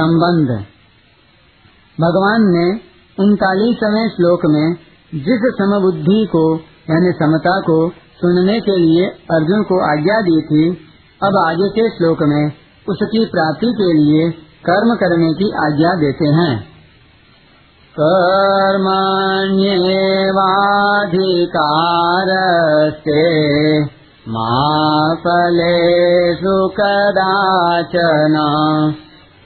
संबंध। भगवान ने उनतालीसवें श्लोक में जिस समबुद्धि को, यानी समता को सुनने के लिए अर्जुन को आज्ञा दी थी, अब आगे के श्लोक में उसकी प्राप्ति के लिए कर्म करने की आज्ञा देते हैं। कर्मण्येवाधिकारस्ते मा फलेषु कदाचन।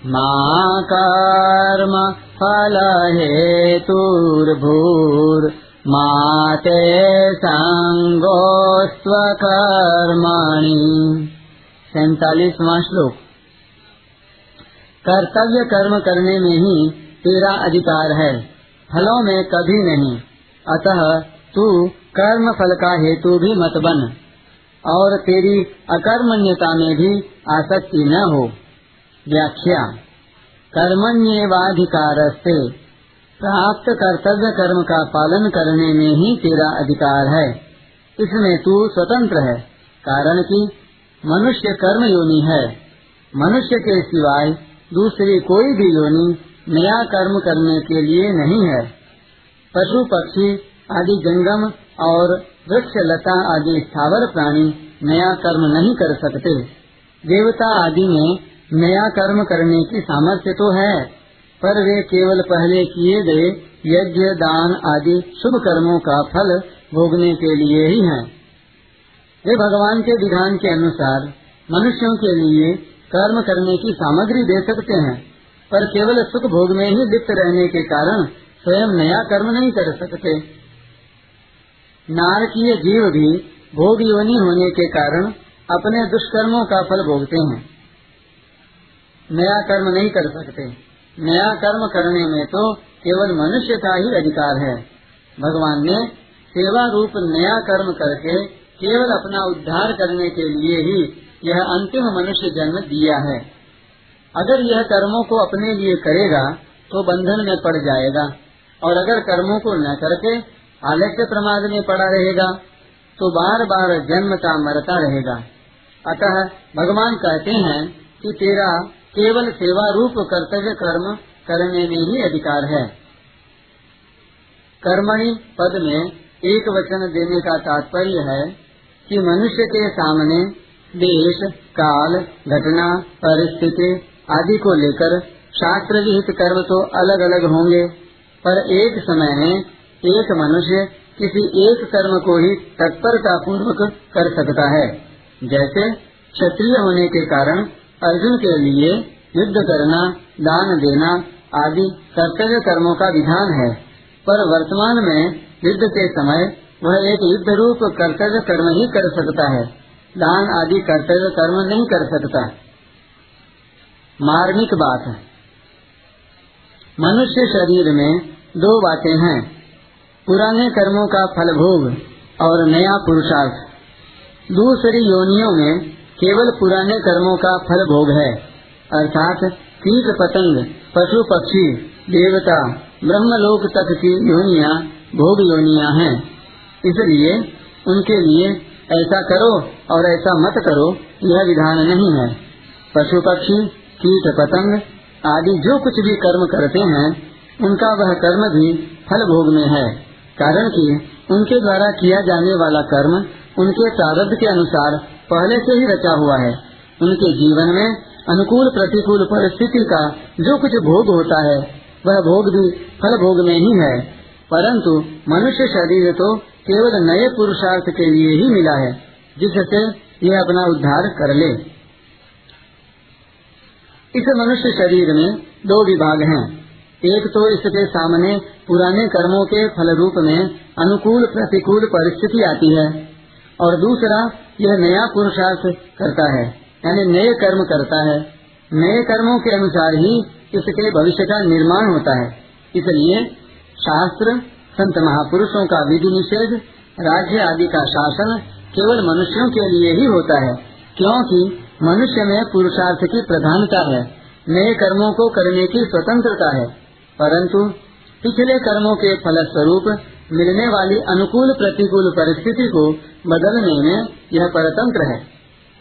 मा कर्म फलहेतुर्भूर्मा ते सङ्गोस्त्वकर्मणि। सैतालीसवा श्लोक। कर्तव्य कर्म करने में ही तेरा अधिकार है, फलों में कभी नहीं। अतः तू कर्म फल का हेतु भी मत बन, और तेरी अकर्मण्यता में भी आसक्ति न हो। व्याख्या। कर्मण्यवाधिकार से प्राप्त कर्तव्य कर्म का पालन करने में ही तेरा अधिकार है। इसमें तू स्वतंत्र है, कारण कि मनुष्य कर्म योनि है। मनुष्य के सिवाय दूसरी कोई भी योनि नया कर्म करने के लिए नहीं है। पशु पक्षी आदि जंगम और वृक्ष लता आदि स्थावर प्राणी नया कर्म नहीं कर सकते। देवता आदि में नया कर्म करने की सामर्थ्य तो है, पर वे केवल पहले किए गए यज्ञ, दान आदि शुभ कर्मों का फल भोगने के लिए ही हैं। वे भगवान के विधान के अनुसार मनुष्यों के लिए कर्म करने की सामग्री दे सकते हैं, पर केवल सुख भोग में ही लिप्त रहने के कारण स्वयं नया कर्म नहीं कर सकते नारकीय जीव भी भोग योनि होने के कारण अपने दुष्कर्मों का फल भोगते हैं नया कर्म नहीं कर सकते। नया कर्म करने में तो केवल मनुष्य का ही अधिकार है। भगवान ने सेवा रूप नया कर्म करके केवल अपना उद्धार करने के लिए ही यह अंतिम मनुष्य जन्म दिया है। अगर यह कर्मों को अपने लिए करेगा तो बंधन में पड़ जाएगा। और अगर कर्मों को न करके आलस्य प्रमाद में पड़ा रहेगा तो बार बार जन्म का मरता रहेगा। अतः भगवान कहते हैं कि तेरा केवल सेवा रूप कर्तव्य कर्म करने में ही अधिकार है। कर्मणि पद में एक वचन देने का तात्पर्य है कि मनुष्य के सामने देश, काल, घटना, परिस्थिति आदि को लेकर शास्त्र विहित कर्म तो अलग अलग होंगे, पर एक समय में एक मनुष्य किसी एक कर्म को ही तत्परता पूर्वक कर सकता है। जैसे क्षत्रिय होने के कारण अर्जुन के लिए युद्ध करना, दान देना आदि कर्तव्य कर्मों का विधान है। पर वर्तमान में युद्ध के समय वह एक युद्ध रूप कर्तव्य कर्म ही कर सकता है। दान आदि कर्तव्य कर्म नहीं कर सकता। मार्मिक बात। है मनुष्य शरीर में दो बातें हैं। पुराने कर्मों का फल भोग और नया पुरुषार्थ। दूसरी योनियों में केवल पुराने कर्मों का फल भोग है। अर्थात कीट पतंग, पशु पक्षी, देवता, ब्रह्मलोक तक की योनिया, भोग योनिया हैं। इसलिए उनके लिए ऐसा करो और ऐसा मत करो, यह विधान नहीं है। पशु पक्षी, कीट पतंग आदि जो कुछ भी कर्म करते हैं, उनका वह कर्म भी फल भोग में है। कारण कि उनके द्वारा किया जाने वाला कर्म उनके प्रारब्ध के अनुसार पहले से ही रचा हुआ है। उनके जीवन में अनुकूल प्रतिकूल परिस्थिति का जो कुछ भोग होता है, वह भोग भी फल भोग में ही है। परंतु मनुष्य शरीर तो केवल नए पुरुषार्थ के लिए ही मिला है, जिससे यह अपना उद्धार कर ले। इस मनुष्य शरीर में दो विभाग हैं। एक तो इसके सामने पुराने कर्मों के फल रूप में अनुकूल प्रतिकूल परिस्थिति आती है और दूसरा, यह नया पुरुषार्थ करता है, यानी नए कर्म करता है। नए कर्मों के अनुसार ही इसके भविष्य का निर्माण होता है। इसलिए शास्त्र, संत महापुरुषों का विधि निषेध, राज्य आदि का शासन केवल मनुष्यों के लिए ही होता है, क्योंकि मनुष्य में पुरुषार्थ की प्रधानता है, नए कर्मों को करने की स्वतंत्रता है। परंतु पिछले कर्मों के फल स्वरूप मिलने वाली अनुकूल प्रतिकूल परिस्थिति को बदलने में यह परतंत्र है।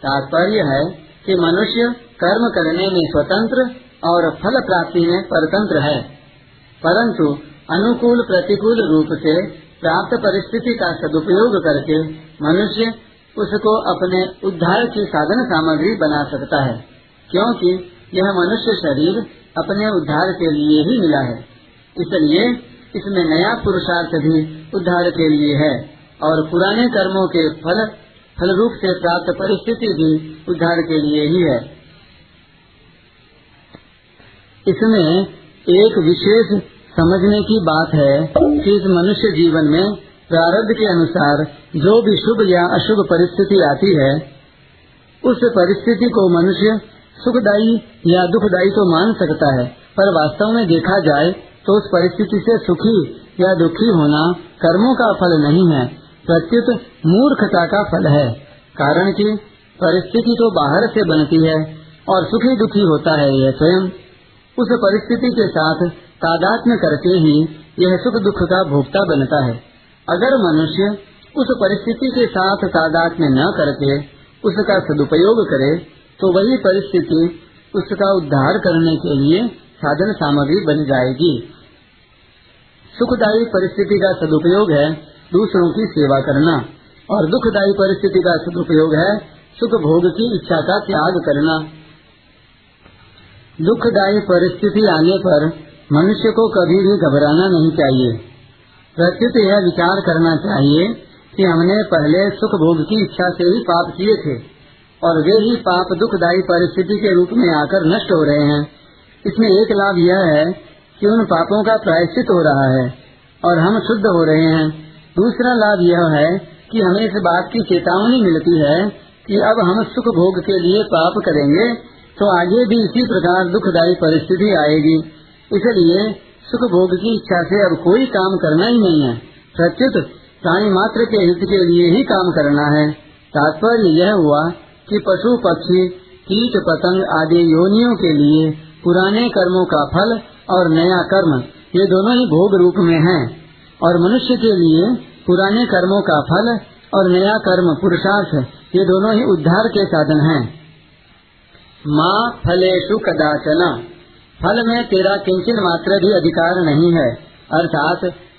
तात्पर्य है कि मनुष्य कर्म करने में स्वतंत्र और फल प्राप्ति में परतंत्र है। परंतु अनुकूल प्रतिकूल रूप से प्राप्त परिस्थिति का सदुपयोग करके मनुष्य उसको अपने उद्धार की साधन सामग्री बना सकता है, क्योंकि यह मनुष्य शरीर अपने उद्धार के लिए ही मिला है। इसलिए इसमें नया पुरुषार्थ भी उद्धार के लिए है और पुराने कर्मों के फल फल रूप से प्राप्त परिस्थिति भी उद्धार के लिए ही है। इसमें एक विशेष समझने की बात है कि इस मनुष्य जीवन में प्रारब्ध के अनुसार जो भी शुभ या अशुभ परिस्थिति आती है, उस परिस्थिति को मनुष्य सुखदायी या दुखदायी तो मान सकता है, पर वास्तव में देखा जाए तो उस परिस्थिति से सुखी या दुखी होना कर्मों का फल नहीं है। प्रत्युत मूर्खता का फल है। कारण कि परिस्थिति तो बाहर से बनती है और सुखी दुखी होता है यह स्वयं। उस परिस्थिति के साथ तादात्म्य करके ही यह सुख दुख का भोक्ता बनता है। अगर मनुष्य उस परिस्थिति के साथ तादात्म्य न करके उसका सदुपयोग करे तो वही परिस्थिति उसका उद्धार करने के लिए साधन सामग्री बन जाएगी। सुखदायी परिस्थिति का सदुपयोग है दूसरों की सेवा करना, और दुखदायी परिस्थिति का सदुपयोग है सुख भोग की इच्छा का त्याग करना। दुखदायी परिस्थिति आने पर मनुष्य को कभी भी घबराना नहीं चाहिए। प्रत्युत यह विचार करना चाहिए कि हमने पहले सुख भोग की इच्छा से ही पाप किए थे, और वे ही पाप दुखदायी परिस्थिति के रूप में आकर नष्ट हो रहे हैं। इसमें एक लाभ यह है कि उन पापों का प्रायश्चित हो रहा है और हम शुद्ध हो रहे हैं। दूसरा लाभ यह है कि हमें इस बात की चेतावनी मिलती है कि अब हम सुख भोग के लिए पाप करेंगे तो आगे भी इसी प्रकार दुखदायी परिस्थिति आएगी। इसलिए सुख भोग की इच्छा से अब कोई काम करना ही नहीं है। प्रत्युत प्राणी मात्र के हित के लिए ही काम करना है। तात्पर्य यह हुआ कि पशु पक्षी, कीट पतंग आदि योनियों के लिए पुराने कर्मों का फल और नया कर्म, ये दोनों ही भोग रूप में हैं। और मनुष्य के लिए पुराने कर्मों का फल और नया कर्म पुरुषार्थ, ये दोनों ही उद्धार के साधन हैं। माँ फलेशु कदाचन। फल में तेरा किंचन मात्र भी अधिकार नहीं है। अर्थात,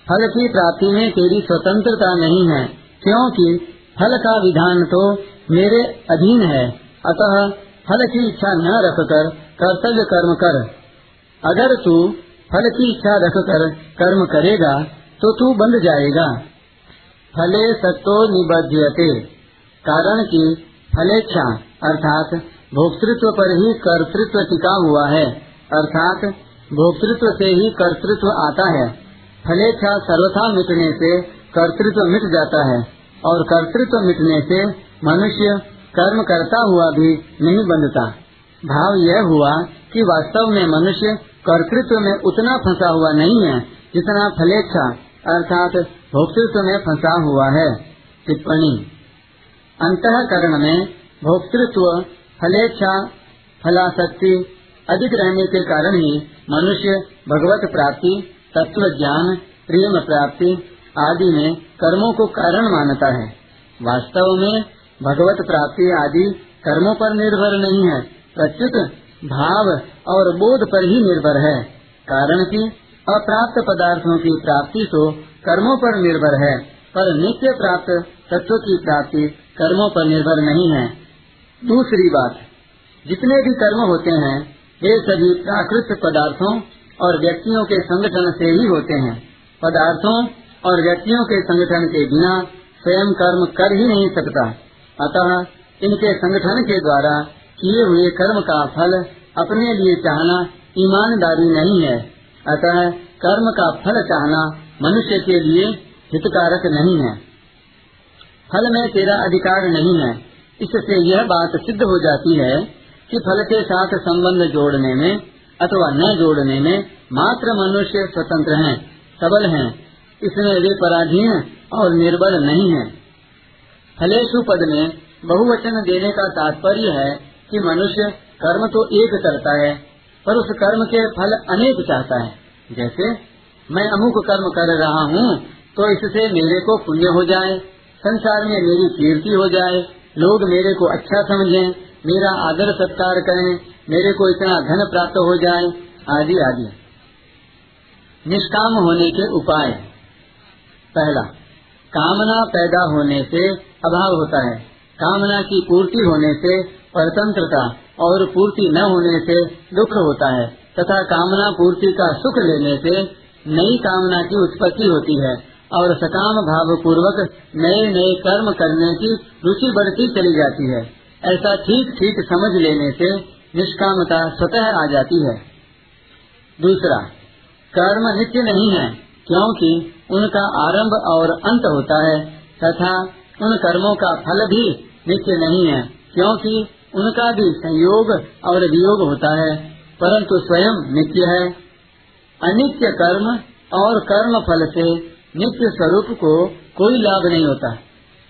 फल की प्राप्ति में तेरी स्वतंत्रता नहीं है, क्योंकि फल का विधान तो मेरे अधीन है। अतः फल की इच्छा न रखकर कर्तव्य कर्म कर। अगर तू फल की इच्छा रख कर कर्म करेगा तो तू बंध जाएगा। फले सत्तो निबध्यते। कारण की फलेच्छा, अर्थात भोक्तृत्व पर ही कर्तृत्व टिका हुआ है। अर्थात भोक्तृत्व से ही कर्तृत्व आता है। फलेच्छा सर्वथा मिटने से कर्तृत्व मिट जाता है। और कर्तृत्व मिटने से मनुष्य कर्म करता हुआ भी नहीं बंधता। भाव यह हुआ कि वास्तव में मनुष्य कर्तृत्व में उतना फंसा हुआ नहीं है, जितना फलेच्छा, अर्थात भोक्तृत्व में फंसा हुआ है। टिप्पणी। अंतकरण में भोक्तृत्व फलेच्छा फलाशक्ति अधिक रहने के कारण ही मनुष्य भगवत प्राप्ति तत्व ज्ञान प्रेम प्राप्ति आदि में कर्मों को कारण मानता है। वास्तव में भगवत प्राप्ति आदि कर्मों पर निर्भर नहीं है। प्रत्युत भाव और बोध पर ही निर्भर है। कारण कि अप्राप्त पदार्थों की प्राप्ति तो कर्मों पर निर्भर है, पर नित्य प्राप्त तत्व की प्राप्ति कर्मों पर निर्भर नहीं है। दूसरी बात, जितने भी कर्म होते हैं, वे सभी प्राकृत पदार्थों और व्यक्तियों के संगठन से ही होते हैं। पदार्थों और व्यक्तियों के संगठन के बिना स्वयं कर्म कर ही नहीं सकता। अतः इनके संगठन के द्वारा किए हुए कर्म का फल अपने लिए चाहना ईमानदारी नहीं है। अतः कर्म का फल चाहना मनुष्य के लिए हितकारक नहीं है। फल में तेरा अधिकार नहीं है। इससे यह बात सिद्ध हो जाती है कि फल के साथ संबंध जोड़ने में अथवा न जोड़ने में मात्र मनुष्य स्वतंत्र हैं, सबल हैं, इसमें वे पराधीन और निर्बल नहीं हैं। फलेशु पद में बहुवचन देने का तात्पर्य है कि मनुष्य कर्म तो एक करता है, पर उस कर्म के फल अनेक चाहता है। जैसे, मैं अमुक कर्म कर रहा हूँ तो इससे मेरे को पुण्य हो जाए, संसार में मेरी कीर्ति हो जाए, लोग मेरे को अच्छा समझें, मेरा आदर सत्कार करें, मेरे को इतना धन प्राप्त हो जाए, आदि आदि। निष्काम होने के उपाय। पहला, कामना पैदा होने से अभाव होता है। कामना की पूर्ति होने से परतंत्रता और पूर्ति न होने से दुख होता है, तथा कामना पूर्ति का सुख लेने से नई कामना की उत्पत्ति होती है, और सकाम भाव पूर्वक नए नए कर्म करने की रुचि बढ़ती चली जाती है। ऐसा ठीक ठीक समझ लेने से निष्कामता स्वतः आ जाती है। दूसरा, कर्म नित्य नहीं है, क्योंकि उनका आरंभ और अंत होता है, तथा उन कर्मों का फल भी नित्य नहीं है, क्योंकि उनका भी संयोग और वियोग होता है, परंतु स्वयं नित्य है। अनित्य कर्म और कर्म फल से नित्य स्वरूप को कोई लाभ नहीं होता।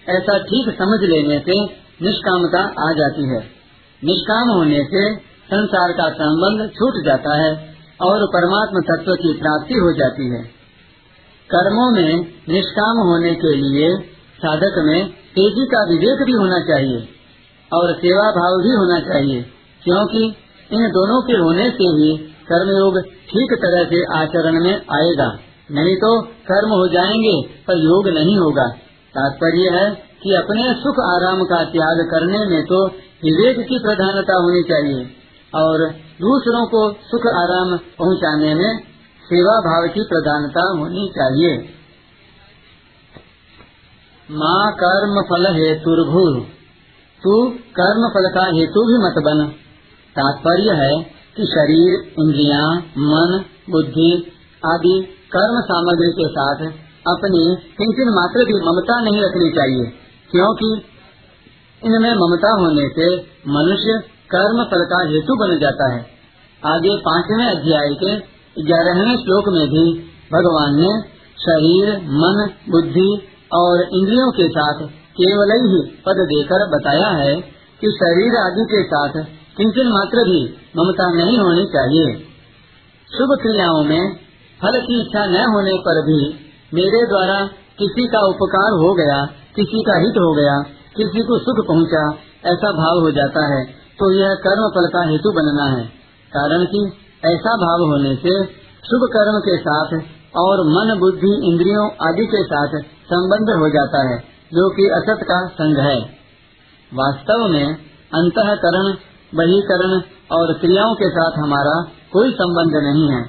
ऐसा ठीक समझ लेने से निष्कामता आ जाती है। निष्काम होने से संसार का संबंध छूट जाता है और परमात्म तत्व की प्राप्ति हो जाती है। कर्मों में निष्काम होने के लिए साधक में तेज़ी का विवेक भी होना चाहिए। और सेवा भाव भी होना चाहिए, क्योंकि इन दोनों के होने से ही कर्मयोग ठीक तरह से आचरण में आएगा। नहीं तो कर्म हो जाएँगे, पर योग नहीं होगा। तात्पर्य है कि अपने सुख आराम का त्याग करने में तो विवेक की प्रधानता होनी चाहिए, और दूसरों को सुख आराम पहुँचाने में सेवा भाव की प्रधानता होनी चाहिए। माँ कर्म फल हेतु तू कर्म फल का हेतु भी मत बन। तात्पर्य है कि शरीर इंद्रिया, मन बुद्धि आदि कर्म सामग्री के साथ अपनी किंचन मात्र भी ममता नहीं रखनी चाहिए क्योंकि इनमें ममता होने से मनुष्य कर्म फल का हेतु बन जाता है। आगे पाँचवें अध्याय के ग्यारहवें श्लोक में भी भगवान ने शरीर मन बुद्धि और इंद्रियों के साथ केवल ही पद देकर बताया है कि शरीर आदि के साथ किंचन मात्र भी ममता नहीं होनी चाहिए। शुभ क्रियाओं में फल की इच्छा न होने पर भी मेरे द्वारा किसी का उपकार हो गया किसी का हित हो गया किसी को सुख पहुँचा, ऐसा भाव हो जाता है तो यह कर्म फल का हेतु बनना है। कारण कि ऐसा भाव होने से शुभ कर्म के साथ और मन बुद्धि इंद्रियों आदि के साथ संबंध हो जाता है। जो कि असत का संघ है। वास्तव में अंतकरण, बहीकरण और क्रियाओं के साथ हमारा कोई संबंध नहीं है।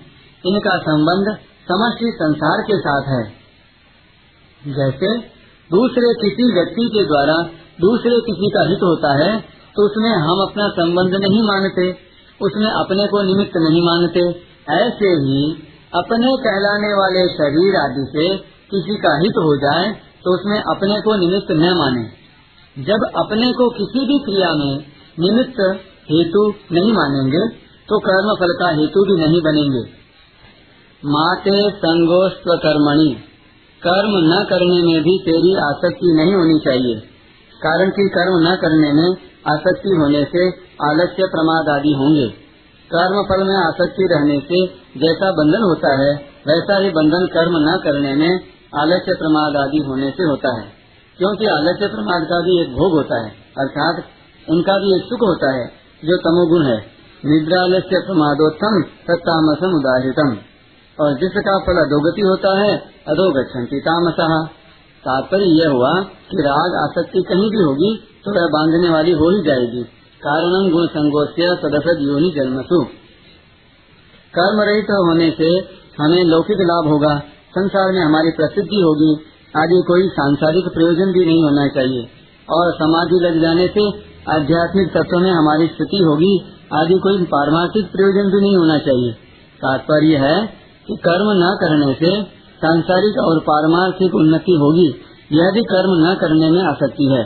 इनका संबंध समष्टि संसार के साथ है। जैसे दूसरे किसी व्यक्ति के द्वारा दूसरे किसी का हित होता है तो उसमें हम अपना संबंध नहीं मानते, उसमें अपने को निमित्त नहीं मानते। ऐसे ही अपने कहलाने वाले शरीर आदि से किसी का हित हो जाए तो उसमें अपने को निमित्त न माने। जब अपने को किसी भी क्रिया में निमित्त हेतु नहीं मानेंगे तो कर्म फल का हेतु भी नहीं बनेंगे। माते संगोस्व कर्मणि कर्म न करने में भी तेरी आसक्ति नहीं होनी चाहिए। कारण कि कर्म न करने में आसक्ति होने से आलस्य प्रमाद आदि होंगे। कर्म फल में आसक्ति रहने से जैसा बंधन होता है, वैसा ही बंधन कर्म न करने में आलस्य प्रमाद आदि होने से होता है। क्योंकि आलस्य प्रमाद का भी एक भोग होता है, अर्थात उनका भी एक सुख होता है, जो तमोगुण है। निद्रालय से प्रमादोत्तम तत्तामसम उदाहृतम। और जिसका फल अधोगति होता है अधोगछन्ति तामसहा तात्पर्य यह हुआ कि राग आसक्ति कहीं भी होगी तो वह बांधने वाली हो ही जाएगी। कारणम गुण संगोष्य सदसद योनि जन्मसु कर्म रहित होने से हमें लौकिक लाभ होगा। संसार में हमारी प्रसिद्धि होगी। आदि कोई सांसारिक प्रयोजन भी नहीं होना चाहिए। और समाधि लग जाने से आध्यात्मिक तत्व में हमारी स्थिति होगी। आदि कोई पारमार्थिक प्रयोजन भी नहीं होना चाहिए। तात्पर्य है कि कर्म न करने से सांसारिक और पारमार्थिक उन्नति होगी। यह भी कर्म न करने में आसक्ति है।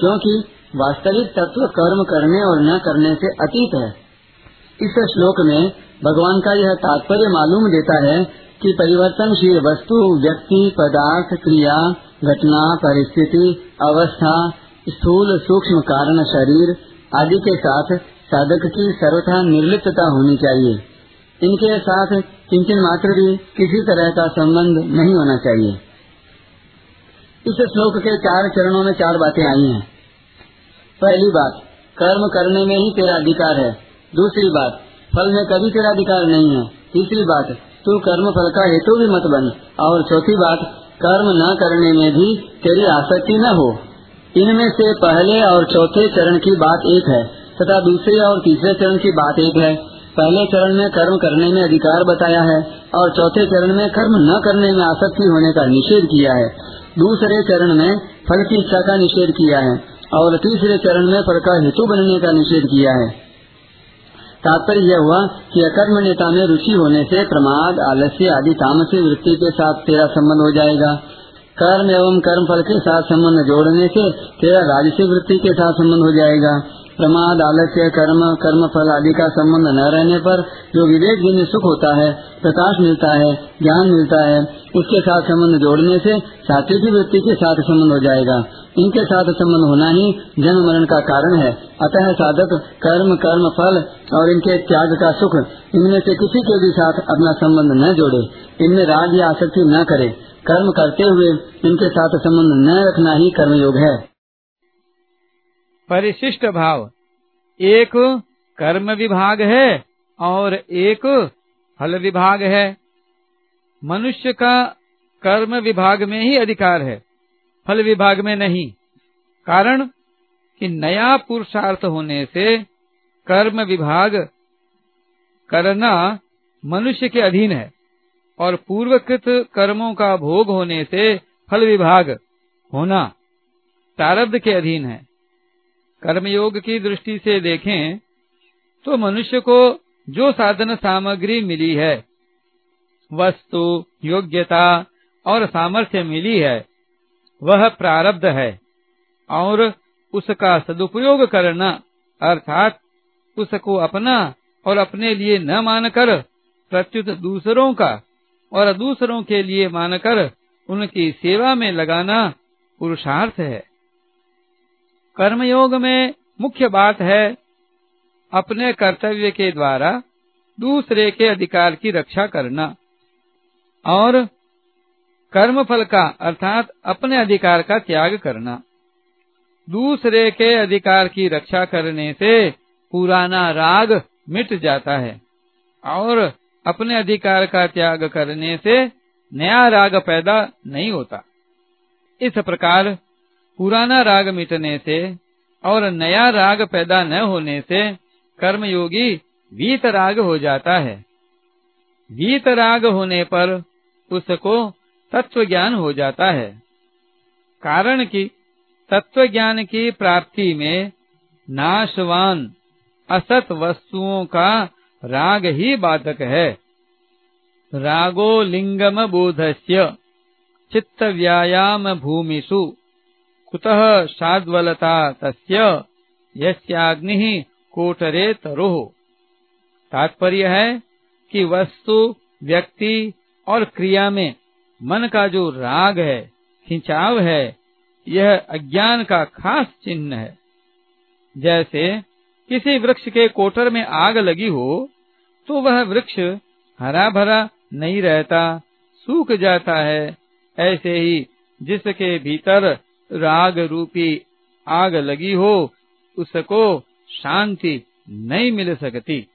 क्योंकि वास्तविक तत्व कर्म करने और न करने से अतीत है। इस श्लोक में भगवान का यह तात्पर्य मालूम देता है कि परिवर्तनशील वस्तु, व्यक्ति, पदार्थ, क्रिया, घटना, परिस्थिति, अवस्था, स्थूल सूक्ष्म कारण, शरीर आदि के साथ साधक की सर्वथा निर्लिप्तता होनी चाहिए। इनके साथ किंचन मात्र भी किसी तरह का संबंध नहीं होना चाहिए। इस श्लोक के चार चरणों में चार बातें आई हैं। पहली बात, कर्म करने में ही तेरा अधिकार है। दूसरी बात, फल में कभी तेरा अधिकार नहीं है। तीसरी बात तू कर्म फल का हेतु भी मत बन। और चौथी बात, कर्म न करने में भी तेरी आसक्ति न हो। इनमें से पहले और चौथे चरण की बात एक है, तथा दूसरे और तीसरे चरण की बात एक है। पहले चरण में कर्म करने में अधिकार बताया है, और चौथे चरण में कर्म न करने में आसक्ति होने का निषेध किया है। दूसरे चरण में फल की इच्छा का निषेध किया है, और तीसरे चरण में फल का हेतु बनने का निषेध किया है। तात्पर्य यह हुआ कि अकर्म नेता में रुचि होने से प्रमाद, आलस्य आदि तामसी वृत्ति के साथ तेरा संबंध हो जाएगा। कर्म एवं कर्म फल के साथ संबंध जोड़ने से तेरा राजसी वृत्ति के साथ संबंध हो जाएगा। प्रमाद आलस्य, कर्म कर्म फल आदि का संबंध न रहने पर जो विवेक जिन्हें सुख होता है, प्रकाश मिलता है, ज्ञान मिलता है, उसके साथ संबंध जोड़ने से सात्विक वृत्ति के साथ संबंध हो जाएगा। इनके साथ संबंध होना ही जन्म मरण का कारण है। अतः साधक कर्म कर्म फल और इनके त्याग का सुख इनमें से किसी के भी साथ अपना संबंध न जोड़े। इनमें राग या आसक्ति न करे। कर्म करते हुए इनके साथ संबंध न रखना ही कर्मयोग है। परिशिष्ट भाव। एक कर्म विभाग है और एक फल विभाग है। मनुष्य का कर्म विभाग में ही अधिकार है, फल विभाग में नहीं। कारण कि नया पुरुषार्थ होने से कर्म विभाग करना मनुष्य के अधीन है और पूर्वकृत कर्मों का भोग होने से फल विभाग होना प्रारब्ध के अधीन है। कर्मयोग की दृष्टि से देखें तो मनुष्य को जो साधन सामग्री मिली है, वस्तु, योग्यता और सामर्थ्य मिली है, वह प्रारब्ध है और उसका सदुपयोग करना, अर्थात उसको अपना और अपने लिए न मानकर प्रत्युत दूसरों का और दूसरों के लिए मानकर उनकी सेवा में लगाना पुरुषार्थ है। कर्मयोग में मुख्य बात है अपने कर्तव्य के द्वारा दूसरे के अधिकार की रक्षा करना। और कर्म फल का, अर्थात अपने अधिकार का त्याग करना। दूसरे के अधिकार की रक्षा करने से पुराना राग मिट जाता है। और अपने अधिकार का त्याग करने से नया राग पैदा नहीं होता। इस प्रकार पुराना राग मिटने से और नया राग पैदा न होने से कर्मयोगी वीत राग हो जाता है। वीत राग होने पर उसको तत्व ज्ञान हो जाता है। कारण कि तत्व ज्ञान की प्राप्ति में नाशवान, असत वस्तुओं का राग ही बाधक है। रागो लिंगम बोधस्य चित्त व्यायाम भूमिषु। कुतः साद्वलता तस्य यस्याग्निः कोटरे तरोह तात्पर्य है कि वस्तु, व्यक्ति और क्रिया में मन का जो राग है, खिंचाव है, यह अज्ञान का खास चिन्ह है। जैसे किसी वृक्ष के कोटर में आग लगी हो तो वह वृक्ष हरा भरा नहीं रहता, सूख जाता है, ऐसे ही जिसके भीतर राग रूपी आग लगी हो उसको शांति नहीं मिल सकती।